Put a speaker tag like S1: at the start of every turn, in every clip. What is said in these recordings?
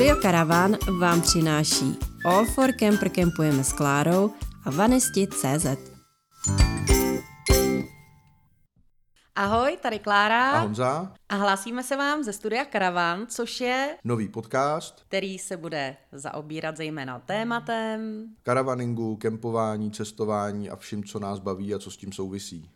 S1: Studio Karavan vám přináší All for Camper Campujeme s Klárou a Vanisti.cz. Ahoj, tady Klára.
S2: A Honza.
S1: A hlásíme se vám ze studia Karavan, což je
S2: nový podcast,
S1: který se bude zaobírat zejména tématem
S2: karavaningu, kempování, cestování a vším, co nás baví a co s tím souvisí.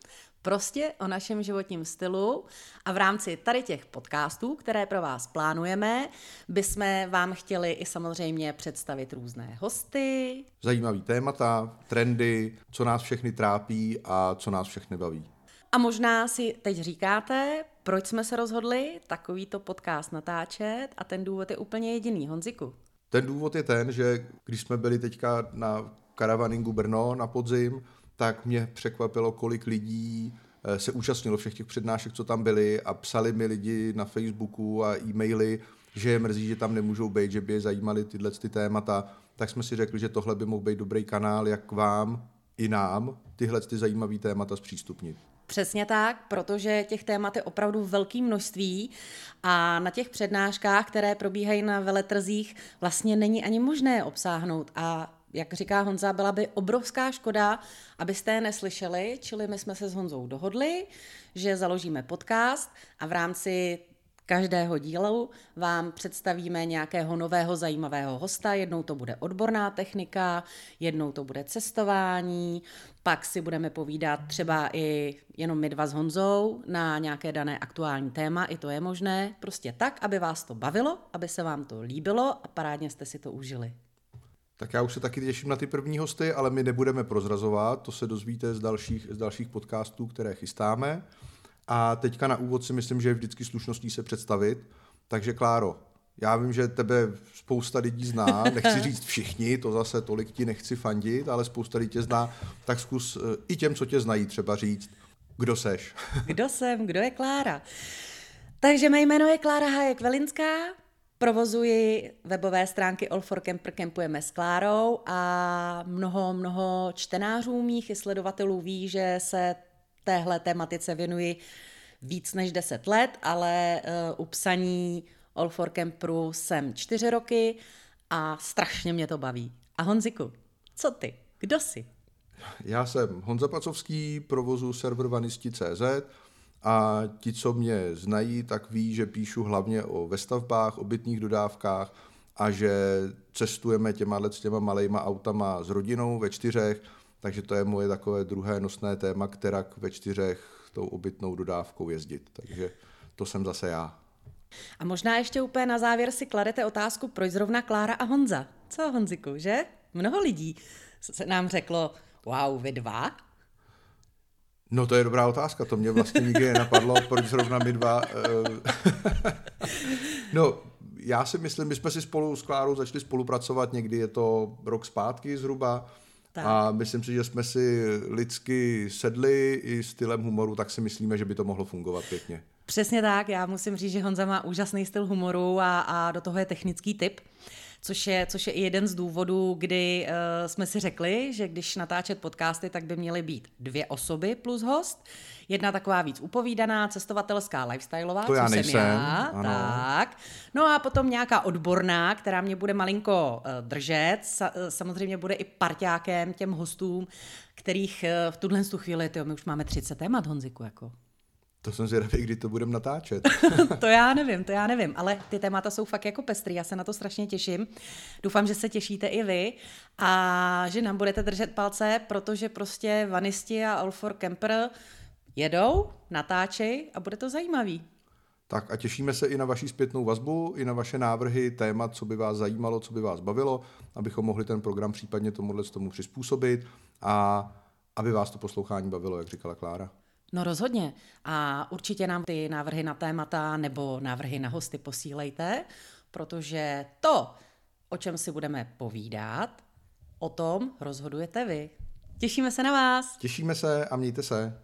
S1: Prostě o našem životním stylu a v rámci tady těch podcastů, které pro vás plánujeme, bychom vám chtěli i samozřejmě představit různé hosty.
S2: Zajímavý témata, trendy, co nás všechny trápí a co nás všechny baví.
S1: A možná si teď říkáte, proč jsme se rozhodli takovýto podcast natáčet a ten důvod je úplně jediný. Honziku.
S2: Ten důvod je ten, že když jsme byli teďka na karavaningu Brno na podzim, tak mě překvapilo, kolik lidí eh, se účastnilo všech těch přednášek, co tam byly a psali mi lidi na Facebooku a e-maily, že je mrzí, že tam nemůžou být, že by je zajímaly tyhle ty témata, tak jsme si řekli, že tohle by mohl být dobrý kanál, jak vám i nám tyhle ty zajímavé témata zpřístupnit.
S1: Přesně tak, protože těch témat je opravdu velké množství a na těch přednáškách, které probíhají na veletrzích, vlastně není ani možné obsáhnout. A jak říká Honza, byla by obrovská škoda, abyste je neslyšeli, čili my jsme se s Honzou dohodli, že založíme podcast a v rámci každého dílu vám představíme nějakého nového zajímavého hosta. Jednou to bude odborná technika, jednou to bude cestování, pak si budeme povídat třeba i jenom my dva s Honzou na nějaké dané aktuální téma, i to je možné. Prostě tak, aby vás to bavilo, aby se vám to líbilo a parádně jste si to užili.
S2: Tak já už se taky těším na ty první hosty, ale my nebudeme prozrazovat, to se dozvíte z dalších, z dalších podcastů, které chystáme. A teďka na úvod si myslím, že je vždycky slušností se představit. Takže Kláro, já vím, že tebe spousta lidí zná, nechci říct všichni, to zase tolik ti nechci fandit, ale spousta lidí tě zná, tak zkus eh, i těm, co tě znají, třeba říct, kdo seš.
S1: Kdo jsem, kdo je Klára. Takže mé jméno je Klára Hajek Velinská, provozuji webové stránky All for Camper Campujeme s Klárou a mnoho, mnoho čtenářů mých i sledovatelů ví, že se téhle tématice věnuji víc než 10 let, ale uh, u psaní All for Camperu jsem čtyři roky a strašně mě to baví. A Honziku, co ty? Kdo jsi?
S2: Já jsem Honza Pacovský, provozu server vanisti.cz a ti, co mě znají, tak ví, že píšu hlavně o vestavbách, o bytných dodávkách a že cestujeme těma, těma malejma autama s rodinou ve čtyřech, takže to je moje takové druhé nosné téma, která ve čtyřech tou obytnou dodávkou jezdit. Takže to jsem zase já.
S1: A možná ještě úplně na závěr si kladete otázku, proč zrovna Klára a Honza. Co Honziku, že? Mnoho lidí se nám řeklo, wow, vy dva?
S2: No to je dobrá otázka, to mě vlastně nikdy nenapadlo, proč zrovna my dva. Eh, no, já si myslím, my jsme si spolu s Klárou začali spolupracovat, někdy je to rok zpátky zhruba, tak. A myslím si, že jsme si lidsky sedli i stylem humoru, tak si myslíme, že by to mohlo fungovat pěkně.
S1: Přesně tak, já musím říct, že Honza má úžasný styl humoru a, a do toho je technický typ což je, což je i jeden z důvodů, kdy uh, jsme si řekli, že když natáčet podcasty, tak by měly být dvě osoby plus host. Jedna taková víc upovídaná, cestovatelská, lifestyleová,
S2: to já nejsem,
S1: jsem já, ano. tak. No a potom nějaká odborná, která mě bude malinko uh, držet, Sa, uh, samozřejmě bude i parťákem těm hostům, kterých uh, v tuhle chvíli, tyjo, my už máme 30 témat, Honziku, jako.
S2: To jsem zvědavý, kdy to budeme natáčet.
S1: to já nevím, to já nevím, ale ty témata jsou fakt jako pestrý, já se na to strašně těším. Doufám, že se těšíte i vy a že nám budete držet palce, protože prostě vanisti a All for Camper jedou, natáčej a bude to zajímavý.
S2: Tak a těšíme se i na vaši zpětnou vazbu, i na vaše návrhy, témat, co by vás zajímalo, co by vás bavilo, abychom mohli ten program případně tomuhle tomu přizpůsobit a aby vás to poslouchání bavilo, jak říkala Klára.
S1: No rozhodně. A určitě nám ty návrhy na témata nebo návrhy na hosty posílejte, protože to, o čem si budeme povídat, o tom rozhodujete vy. Těšíme se na vás.
S2: Těšíme se a mějte se.